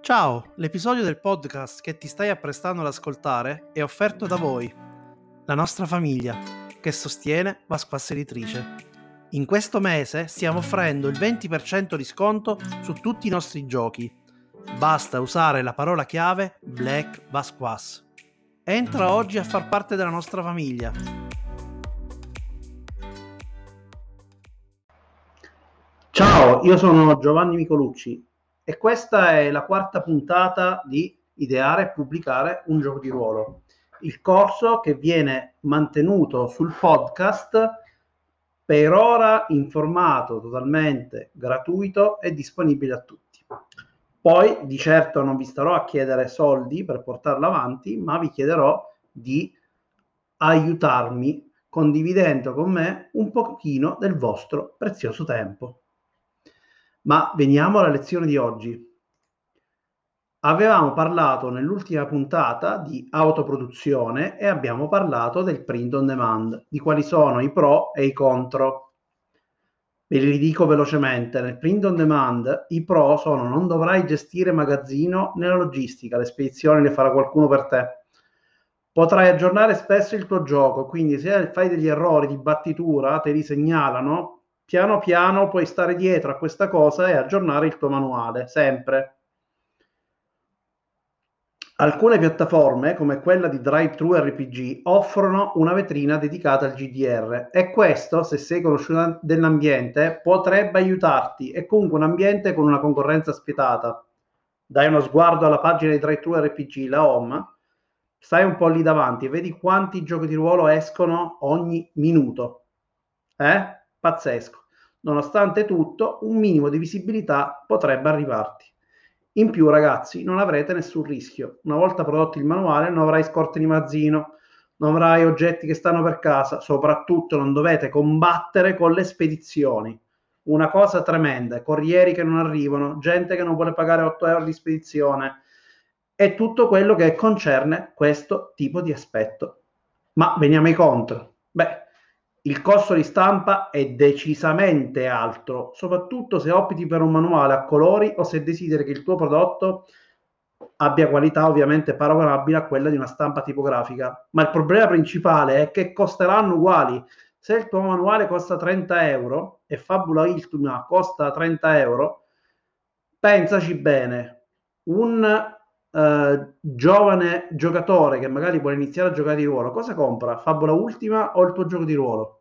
Ciao, l'episodio del podcast che ti stai apprestando ad ascoltare è offerto da voi, la nostra famiglia, che sostiene Vasquas Editrice. In questo mese stiamo offrendo il 20% di sconto su tutti i nostri giochi. Basta usare la parola chiave Black Vasquas. Entra oggi a far parte della nostra famiglia. Ciao, io sono Giovanni Micolucci e questa è la quarta puntata di Ideare e pubblicare un gioco di ruolo, il corso che viene mantenuto sul podcast per ora in formato totalmente gratuito e disponibile a tutti. Poi di certo non vi starò a chiedere soldi per portarlo avanti, ma vi chiederò di aiutarmi condividendo con me un pochino del vostro prezioso tempo. Ma veniamo alla lezione di oggi. Avevamo parlato nell'ultima puntata di autoproduzione e abbiamo parlato del print on demand, di quali sono i pro e i contro. Ve li dico velocemente. Nel print on demand i pro sono non dovrai gestire magazzino né la logistica, le spedizioni le farà qualcuno per te. Potrai aggiornare spesso il tuo gioco, quindi se fai degli errori di battitura te li segnalano, piano piano puoi stare dietro a questa cosa e aggiornare il tuo manuale, sempre. Alcune piattaforme, come quella di DriveThru RPG, offrono una vetrina dedicata al GDR e questo, se sei conosciuto dell'ambiente, potrebbe aiutarti. È comunque un ambiente con una concorrenza spietata. Dai uno sguardo alla pagina di DriveThru RPG, la home, stai un po' lì davanti e vedi quanti giochi di ruolo escono ogni minuto. Eh? Pazzesco. Nonostante tutto, un minimo di visibilità potrebbe arrivarti. In più, ragazzi, non avrete nessun rischio. Una volta prodotto il manuale, non avrai scorte di mazzino, non avrai oggetti che stanno per casa, soprattutto non dovete combattere con le spedizioni. Una cosa tremenda, corrieri che non arrivano, gente che non vuole pagare 8 euro di spedizione e tutto quello che concerne questo tipo di aspetto. Ma veniamo ai contro. Beh, il costo di stampa è decisamente alto, soprattutto se opti per un manuale a colori o se desideri che il tuo prodotto abbia qualità ovviamente paragonabile a quella di una stampa tipografica. Ma il problema principale è che costeranno uguali. Se il tuo manuale costa 30 euro e Fabula Ultima costa 30 euro, pensaci bene. Un Uh, giovane giocatore che magari vuole iniziare a giocare di ruolo, cosa compra? Fabula Ultima o il tuo gioco di ruolo?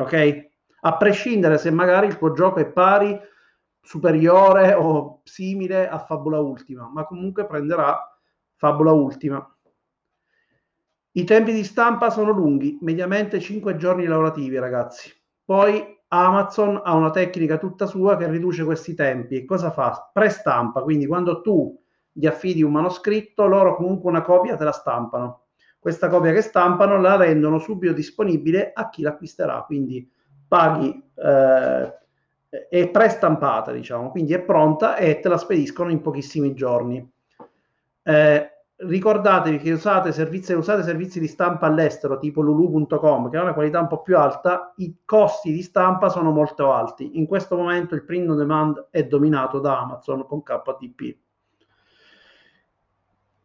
ok? A prescindere se magari il tuo gioco è pari, superiore o simile a Fabula Ultima, ma comunque prenderà Fabula Ultima. I tempi di stampa sono lunghi, mediamente 5 giorni lavorativi, ragazzi. Poi Amazon ha una tecnica tutta sua che riduce questi tempi. Cosa fa? Prestampa, quindi quando tu gli affidi un manoscritto, loro comunque una copia te la stampano questa copia che stampano la rendono subito disponibile a chi l'acquisterà, quindi paghi eh, è prestampata, diciamo, quindi è pronta e te la spediscono in pochissimi giorni. Eh, ricordatevi che usate servizi, usate servizi di stampa all'estero tipo lulu.com che ha una qualità un po' più alta, i costi di stampa sono molto alti. In questo momento il print on demand è dominato da Amazon con KTP.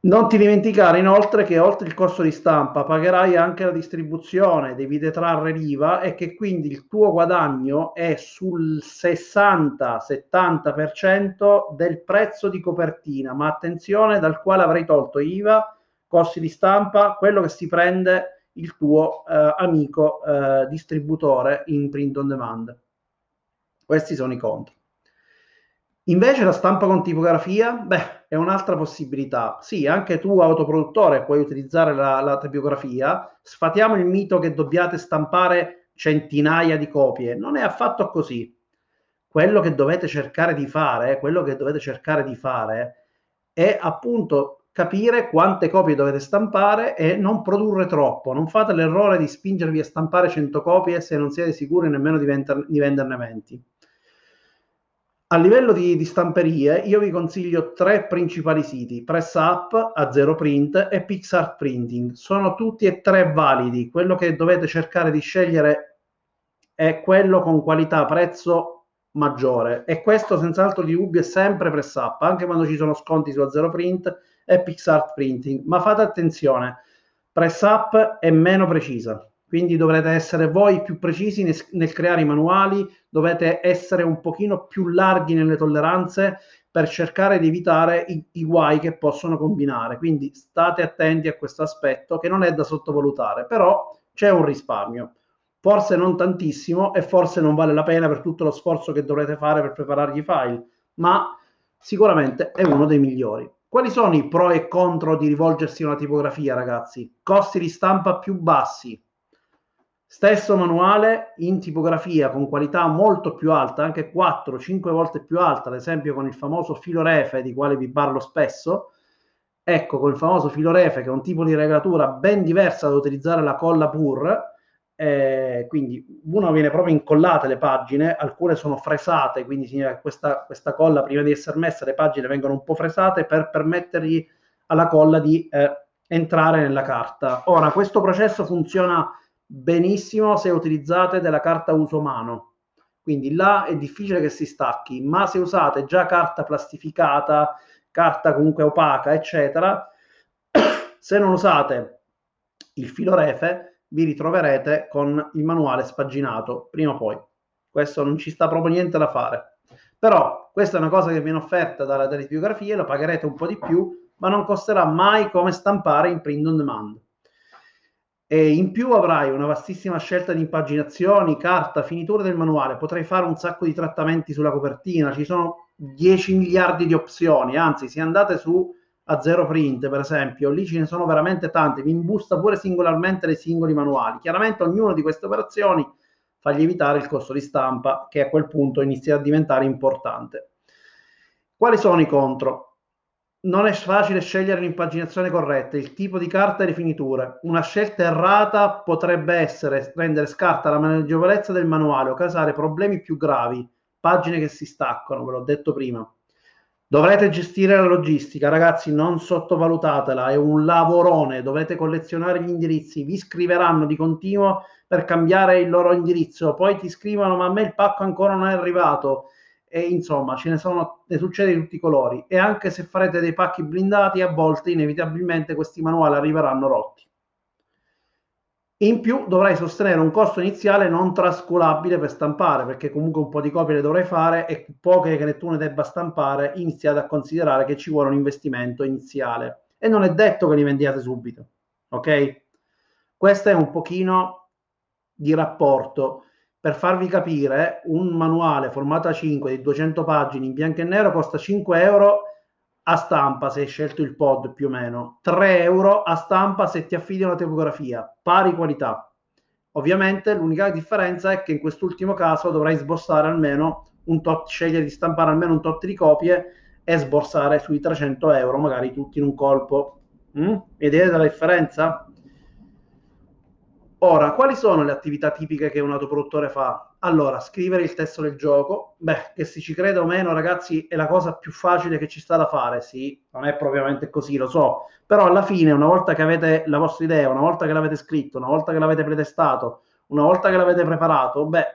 Non ti dimenticare inoltre che oltre il costo di stampa pagherai anche la distribuzione, devi detrarre l'IVA e che quindi il tuo guadagno è sul 60-70% del prezzo di copertina, ma attenzione dal quale avrai tolto IVA, costi di stampa, quello che si prende il tuo eh, amico eh, distributore in print on demand. Questi sono i contro. Invece la stampa con tipografia, beh, è un'altra possibilità. Sì, anche tu autoproduttore puoi utilizzare la, la tipografia. Sfatiamo il mito che dobbiate stampare centinaia di copie. Non è affatto così. Quello che dovete cercare di fare, quello che dovete cercare di fare è appunto capire quante copie dovete stampare e non produrre troppo. Non fate l'errore di spingervi a stampare 100 copie se non siete sicuri nemmeno di, venter- di venderne 20 a livello di, di, stamperie, io vi consiglio tre principali siti: PressUp, a zero print e Pixart Printing. Sono tutti e tre validi. Quello che dovete cercare di scegliere è quello con qualità prezzo maggiore e questo senza altro di dubbio è sempre press up, anche quando ci sono sconti su zero print e PixArt printing, ma fate attenzione, press up è meno precisa, quindi dovrete essere voi più precisi nel, nel creare i manuali, dovete essere un pochino più larghi nelle tolleranze per cercare di evitare i, i, guai che possono combinare. Quindi state attenti a questo aspetto che non è da sottovalutare, però c'è un risparmio. Forse non tantissimo e forse non vale la pena per tutto lo sforzo che dovrete fare per preparare i file, ma sicuramente è uno dei migliori. Quali sono i pro e contro di rivolgersi a una tipografia, ragazzi? Costi di stampa più bassi, Stesso manuale in tipografia con qualità molto più alta, anche 4-5 volte più alta, ad esempio con il famoso filo refe di quale vi parlo spesso. Ecco, con il famoso filo refe che è un tipo di regolatura ben diversa da utilizzare la colla pur, eh, quindi uno viene proprio incollate le pagine, alcune sono fresate, quindi questa, questa colla prima di essere messa le pagine vengono un po' fresate per permettergli alla colla di eh, entrare nella carta. Ora, questo processo funziona benissimo se utilizzate della carta uso mano. Quindi là è difficile che si stacchi, ma se usate già carta plastificata, carta comunque opaca, eccetera, se non usate il filo refe, vi ritroverete con il manuale spaginato prima o poi. Questo non ci sta proprio niente da fare. Però questa è una cosa che viene offerta dalla tipografia, lo pagherete un po' di più, ma non costerà mai come stampare in print on demand e in più avrai una vastissima scelta di impaginazioni, carta, finitura del manuale, potrai fare un sacco di trattamenti sulla copertina, ci sono 10 miliardi di opzioni, anzi se andate su a zero print per esempio, lì ce ne sono veramente tante, vi imbusta pure singolarmente dei singoli manuali, chiaramente ognuna di queste operazioni fa lievitare il costo di stampa che a quel punto inizia a diventare importante. Quali sono i contro? Non è facile scegliere l'impaginazione corretta, il tipo di carta e le finiture. Una scelta errata potrebbe essere rendere scarsa la maneggevolezza del manuale o causare problemi più gravi, pagine che si staccano, ve l'ho detto prima. Dovrete gestire la logistica, ragazzi, non sottovalutatela, è un lavorone, dovete collezionare gli indirizzi, vi scriveranno di continuo per cambiare il loro indirizzo, poi ti scrivono ma a me il pacco ancora non è arrivato e insomma ce ne sono, ne succede di tutti i colori e anche se farete dei pacchi blindati a volte inevitabilmente questi manuali arriveranno rotti. In più dovrai sostenere un costo iniziale non trascurabile per stampare perché comunque un po' di copie le dovrai fare e poche che tu ne debba stampare iniziate a considerare che ci vuole un investimento iniziale e non è detto che li vendiate subito, ok? Questo è un pochino di rapporto per farvi capire, un manuale formato A5 di 200 pagine in bianco e nero costa 5 euro a stampa se hai scelto il pod più o meno, 3 euro a stampa se ti affidi una tipografia, pari qualità. Ovviamente l'unica differenza è che in quest'ultimo caso dovrai sborsare almeno un tot, scegliere di stampare almeno un tot di copie e sborsare sui 300 euro, magari tutti in un colpo. Mm? Vedete la differenza? Ora, quali sono le attività tipiche che un autoproduttore fa? Allora, scrivere il testo del gioco, beh, che si ci creda o meno, ragazzi, è la cosa più facile che ci sta da fare, sì, non è propriamente così, lo so, però alla fine, una volta che avete la vostra idea, una volta che l'avete scritto, una volta che l'avete pretestato, una volta che l'avete preparato, beh,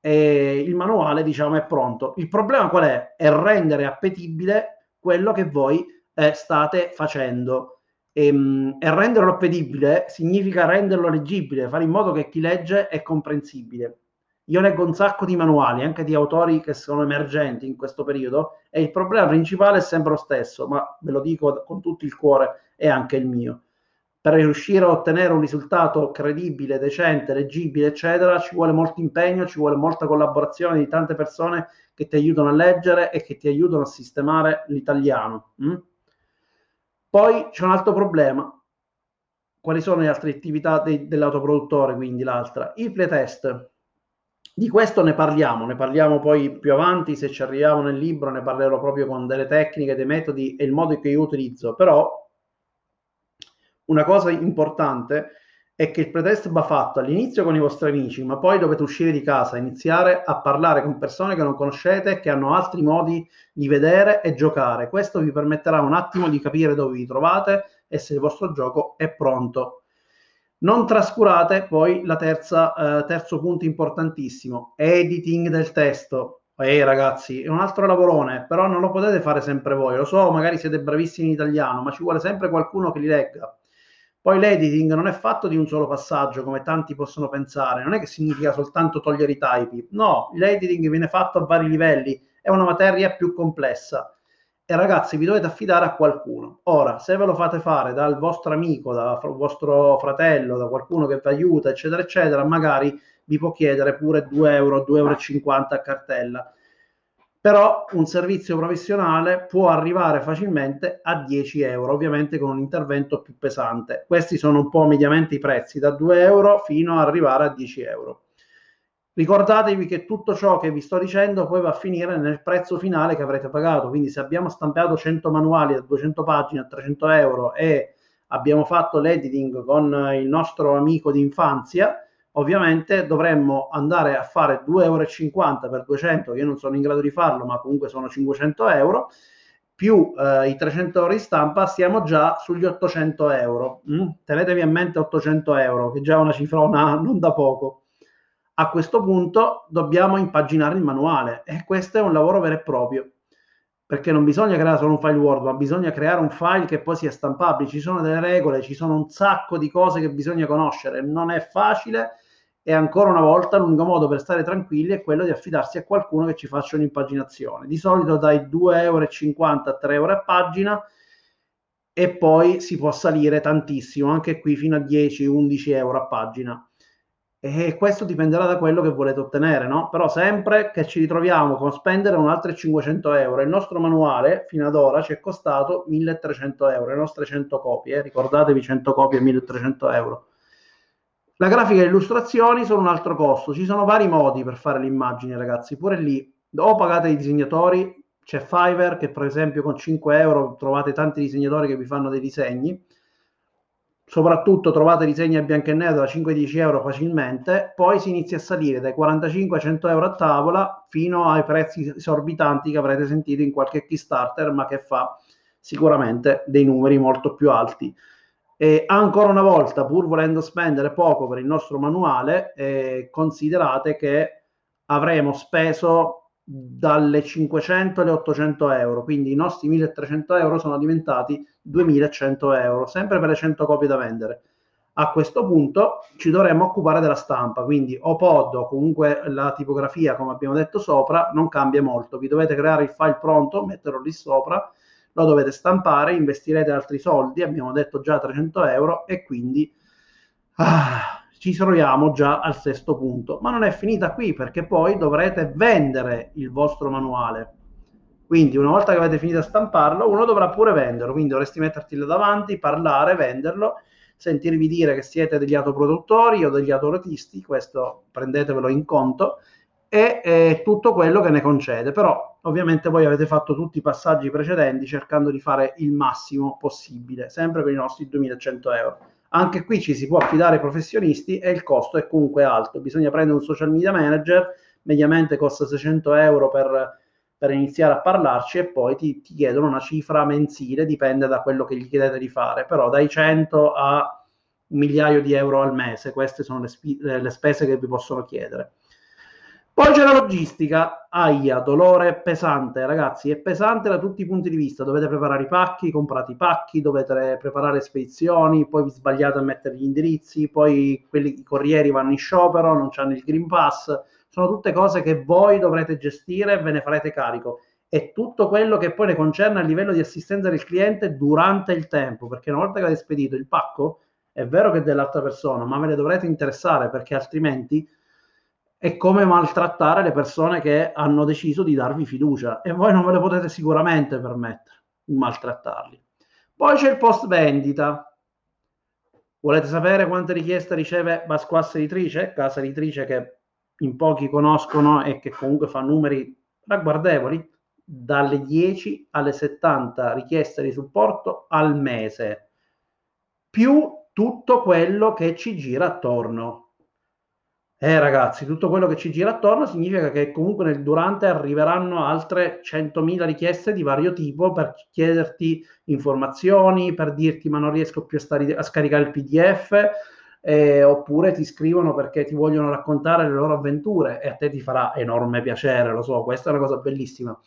eh, il manuale, diciamo, è pronto. Il problema qual è? È rendere appetibile quello che voi eh, state facendo e, ehm, e, renderlo appetibile significa renderlo leggibile, fare in modo che chi legge è comprensibile. Io leggo un sacco di manuali, anche di autori che sono emergenti in questo periodo, e il problema principale è sempre lo stesso, ma ve lo dico con tutto il cuore, è anche il mio. Per riuscire a ottenere un risultato credibile, decente, leggibile, eccetera, ci vuole molto impegno, ci vuole molta collaborazione di tante persone che ti aiutano a leggere e che ti aiutano a sistemare l'italiano. Hm? Poi c'è un altro problema. Quali sono le altre attività de- dell'autoproduttore? Quindi l'altra, il playtest. Di questo ne parliamo, ne parliamo poi più avanti, se ci arriviamo nel libro ne parlerò proprio con delle tecniche, dei metodi e il modo che io utilizzo. Però una cosa importante è che il pretest va fatto all'inizio con i vostri amici, ma poi dovete uscire di casa, iniziare a parlare con persone che non conoscete, che hanno altri modi di vedere e giocare. Questo vi permetterà un attimo di capire dove vi trovate e se il vostro gioco è pronto. Non trascurate poi terza, eh, terzo punto importantissimo, editing del testo. Ehi ragazzi, è un altro lavorone, però non lo potete fare sempre voi. Lo so, magari siete bravissimi in italiano, ma ci vuole sempre qualcuno che li legga. Poi l'editing non è fatto di un solo passaggio, come tanti possono pensare, non è che significa soltanto togliere i typi. No, l'editing viene fatto a vari livelli, è una materia più complessa e ragazzi vi dovete affidare a qualcuno. Ora, se ve lo fate fare dal vostro amico, dal vostro fratello, da qualcuno che vi aiuta, eccetera, eccetera, magari vi può chiedere pure 2 euro, 2,50 euro a cartella. Però un servizio professionale può arrivare facilmente a 10 euro, ovviamente con un intervento più pesante. Questi sono un po' mediamente i prezzi, da 2 euro fino ad arrivare a 10 euro. Ricordatevi che tutto ciò che vi sto dicendo poi va a finire nel prezzo finale che avrete pagato. Quindi, se abbiamo stampato 100 manuali da 200 pagine a 300 euro e abbiamo fatto l'editing con il nostro amico d'infanzia, ovviamente dovremmo andare a fare 2,50 euro per 200, che io non sono in grado di farlo, ma comunque sono 500 euro, più eh, i 300 euro di stampa, stiamo già sugli 800 euro. Mm? Tenetevi a mente 800 euro, che è già una cifrona non da poco a questo punto dobbiamo impaginare il manuale e questo è un lavoro vero e proprio perché non bisogna creare solo un file Word, ma bisogna creare un file che poi sia stampabile. Ci sono delle regole, ci sono un sacco di cose che bisogna conoscere. Non è facile e ancora una volta l'unico modo per stare tranquilli è quello di affidarsi a qualcuno che ci faccia un'impaginazione. Di solito dai 2,50 euro a 3 euro a pagina e poi si può salire tantissimo, anche qui fino a 10-11 euro a pagina e questo dipenderà da quello che volete ottenere, no? Però sempre che ci ritroviamo con spendere un altro 500 euro, il nostro manuale fino ad ora ci è costato 1300 euro, le nostre 100 copie, eh? ricordatevi 100 copie 1300 euro. La grafica e le illustrazioni sono un altro costo, ci sono vari modi per fare l'immagine ragazzi, pure lì o pagate i disegnatori, c'è Fiverr che per esempio con 5 euro trovate tanti disegnatori che vi fanno dei disegni, soprattutto trovate disegni a bianco e nero da 5-10 euro facilmente, poi si inizia a salire dai 45 a 100 euro a tavola fino ai prezzi esorbitanti che avrete sentito in qualche Kickstarter, ma che fa sicuramente dei numeri molto più alti. E ancora una volta, pur volendo spendere poco per il nostro manuale, eh, considerate che avremo speso dalle 500 alle 800 euro, quindi i nostri 1300 euro sono diventati 2100 euro, sempre per le 100 copie da vendere. A questo punto ci dovremmo occupare della stampa, quindi o pod o comunque la tipografia, come abbiamo detto sopra, non cambia molto. Vi dovete creare il file pronto, metterlo lì sopra, lo dovete stampare, investirete altri soldi, abbiamo detto già 300 euro e quindi ah, ci troviamo già al sesto punto. Ma non è finita qui perché poi dovrete vendere il vostro manuale. Quindi una volta che avete finito a stamparlo, uno dovrà pure venderlo, quindi dovresti metterti là davanti, parlare, venderlo, sentirvi dire che siete degli autoproduttori o degli autorotisti, questo prendetevelo in conto, e eh, tutto quello che ne concede. Però ovviamente voi avete fatto tutti i passaggi precedenti cercando di fare il massimo possibile, sempre per i nostri 2100 euro. Anche qui ci si può affidare ai professionisti e il costo è comunque alto. Bisogna prendere un social media manager, mediamente costa 600 euro per, per iniziare a parlarci e poi ti, ti, chiedono una cifra mensile, dipende da quello che gli chiedete di fare, però dai 100 a un migliaio di euro al mese, queste sono le, sp- le spese che vi possono chiedere. Poi c'è la logistica, aia, dolore pesante, ragazzi, è pesante da tutti i punti di vista, dovete preparare i pacchi, comprate i pacchi, dovete preparare spedizioni, poi vi sbagliate a mettere gli indirizzi, poi quelli, i corrieri vanno in sciopero, non hanno il Green Pass, sono tutte cose che voi dovrete gestire e ve ne farete carico. E tutto quello che poi ne concerne a livello di assistenza del cliente durante il tempo, perché una volta che avete spedito il pacco, è vero che è dell'altra persona, ma ve ne dovrete interessare perché altrimenti è come maltrattare le persone che hanno deciso di darvi fiducia e voi non ve le potete sicuramente permettere di maltrattarli. Poi c'è il post vendita. Volete sapere quante richieste riceve Basquassa Editrice, casa editrice che in pochi conoscono e che comunque fa numeri ragguardevoli? Dalle 10 alle 70 richieste di supporto al mese, più tutto quello che ci gira attorno eh ragazzi, tutto quello che ci gira attorno significa che comunque nel durante arriveranno altre 100.000 richieste di vario tipo per chiederti informazioni, per dirti ma non riesco più a, stare, a scaricare il PDF, eh, oppure ti scrivono perché ti vogliono raccontare le loro avventure e a te ti farà enorme piacere, lo so, questa è una cosa bellissima,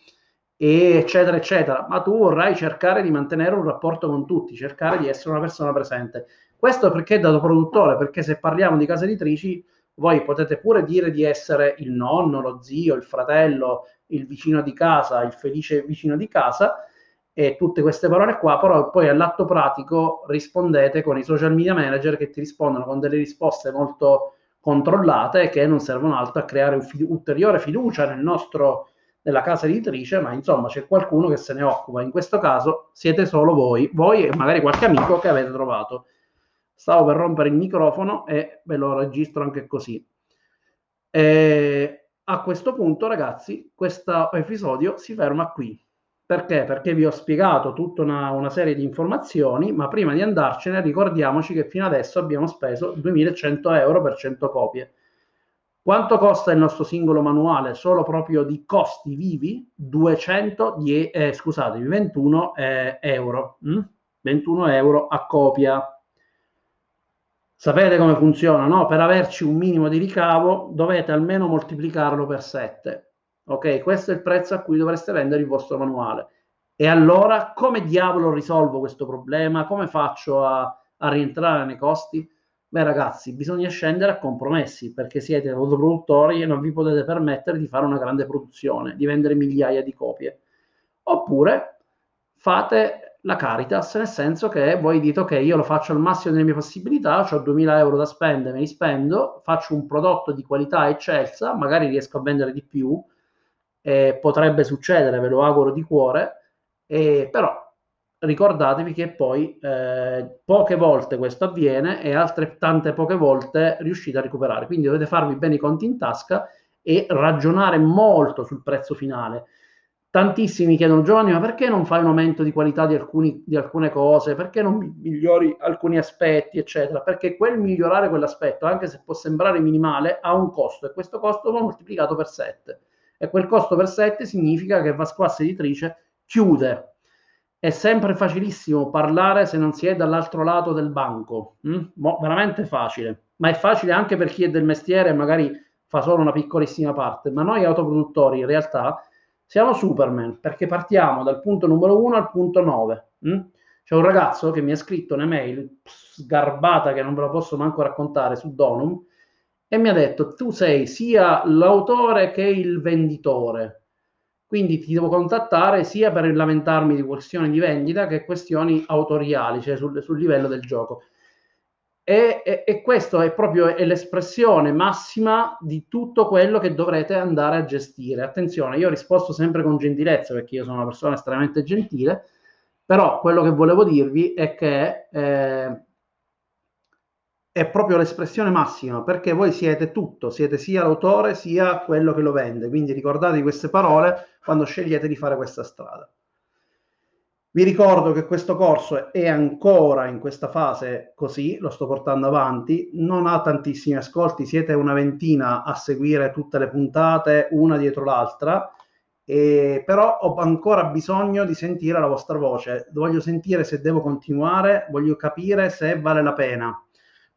e eccetera, eccetera, ma tu vorrai cercare di mantenere un rapporto con tutti, cercare di essere una persona presente. Questo perché dato produttore, perché se parliamo di case editrici, voi potete pure dire di essere il nonno, lo zio, il fratello, il vicino di casa, il felice vicino di casa, e tutte queste parole qua, però poi all'atto pratico rispondete con i social media manager che ti rispondono con delle risposte molto controllate che non servono altro a creare ulteriore fiducia nel nostro, nella casa editrice, ma insomma c'è qualcuno che se ne occupa. In questo caso siete solo voi, voi e magari qualche amico che avete trovato. Stavo per rompere il microfono e ve lo registro anche così. E a questo punto, ragazzi, questo episodio si ferma qui. Perché? Perché vi ho spiegato tutta una, una, serie di informazioni, ma prima di andarcene ricordiamoci che fino adesso abbiamo speso 2100 euro per 100 copie. Quanto costa il nostro singolo manuale? Solo proprio di costi vivi? 210, eh, scusate, 21 eh, euro. Hm? 21 euro a copia. Sapete come funziona, no? Per averci un minimo di ricavo dovete almeno moltiplicarlo per 7 Ok, questo è il prezzo a cui dovreste vendere il vostro manuale. E allora come diavolo risolvo questo problema? Come faccio a, a rientrare nei costi? Beh ragazzi, bisogna scendere a compromessi perché siete autoproduttori e non vi potete permettere di fare una grande produzione, di vendere migliaia di copie. Oppure fate la Caritas, nel senso che voi dite ok, io lo faccio al massimo delle mie possibilità, ho 2000 euro da spendere, me li spendo, faccio un prodotto di qualità eccelsa, magari riesco a vendere di più, eh, potrebbe succedere, ve lo auguro di cuore, eh, però ricordatevi che poi eh, poche volte questo avviene e altre tante poche volte riuscite a recuperare. Quindi dovete farvi bene i conti in tasca e ragionare molto sul prezzo finale. Tantissimi chiedono, Giovanni, ma perché non fai un aumento di qualità di, alcuni, di alcune cose? Perché non migliori alcuni aspetti, eccetera? Perché quel migliorare quell'aspetto, anche se può sembrare minimale, ha un costo e questo costo va moltiplicato per 7 e quel costo per 7 significa che Vasquas Editrice chiude. È sempre facilissimo parlare se non si è dall'altro lato del banco, mm? Mo, veramente facile, ma è facile anche per chi è del mestiere e magari fa solo una piccolissima parte, ma noi autoproduttori in realtà siamo Superman perché partiamo dal punto numero 1 al punto 9. Mm? C'è un ragazzo che mi ha scritto un'email sgarbata che non ve la posso manco raccontare su Donum e mi ha detto tu sei sia l'autore che il venditore, quindi ti devo contattare sia per lamentarmi di questioni di vendita che questioni autoriali, cioè sul, sul livello del gioco. E, e, e questo è proprio è l'espressione massima di tutto quello che dovrete andare a gestire. Attenzione, io ho risposto sempre con gentilezza perché io sono una persona estremamente gentile, però quello che volevo dirvi è che eh, è proprio l'espressione massima, perché voi siete tutto, siete sia l'autore sia quello che lo vende, quindi ricordatevi queste parole quando scegliete di fare questa strada. Vi ricordo che questo corso è ancora in questa fase così, lo sto portando avanti, non ha tantissimi ascolti, siete una ventina a seguire tutte le puntate una dietro l'altra, e però ho ancora bisogno di sentire la vostra voce, voglio sentire se devo continuare, voglio capire se vale la pena.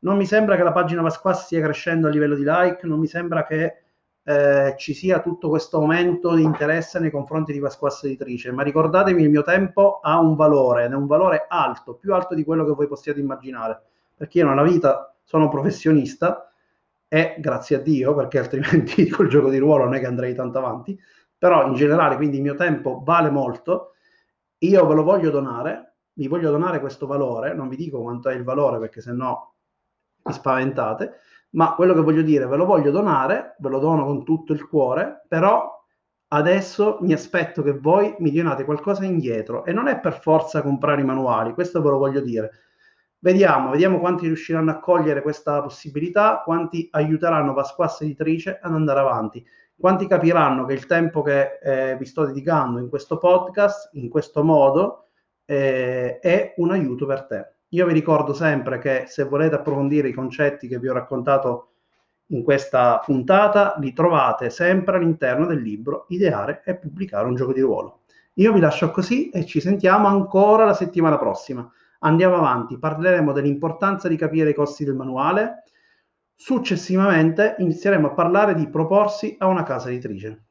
Non mi sembra che la pagina Pasquas stia crescendo a livello di like, non mi sembra che eh, ci sia tutto questo aumento di interesse nei confronti di Pasquas Editrice, ma ricordatevi il mio tempo ha un valore, ed è un valore alto, più alto di quello che voi possiate immaginare, perché io nella vita sono professionista e grazie a Dio, perché altrimenti col gioco di ruolo non è che andrei tanto avanti, però in generale quindi il mio tempo vale molto, io ve lo voglio donare, mi voglio donare questo valore, non vi dico quanto è il valore perché se no vi spaventate, ma quello che voglio dire, ve lo voglio donare, ve lo dono con tutto il cuore, però adesso mi aspetto che voi mi donate qualcosa indietro e non è per forza comprare i manuali, questo ve lo voglio dire. Vediamo, vediamo quanti riusciranno a cogliere questa possibilità, quanti aiuteranno Pasquas Editrice ad andare avanti, quanti capiranno che il tempo che eh, vi sto dedicando in questo podcast, in questo modo, eh, è un aiuto per te. Io vi ricordo sempre che se volete approfondire i concetti che vi ho raccontato in questa puntata, li trovate sempre all'interno del libro Ideare e pubblicare un gioco di ruolo. Io vi lascio così e ci sentiamo ancora la settimana prossima. Andiamo avanti, parleremo dell'importanza di capire i costi del manuale. Successivamente inizieremo a parlare di proporsi a una casa editrice.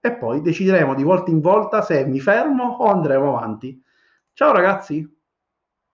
E poi decideremo di volta in volta se mi fermo o andremo avanti. Ciao ragazzi!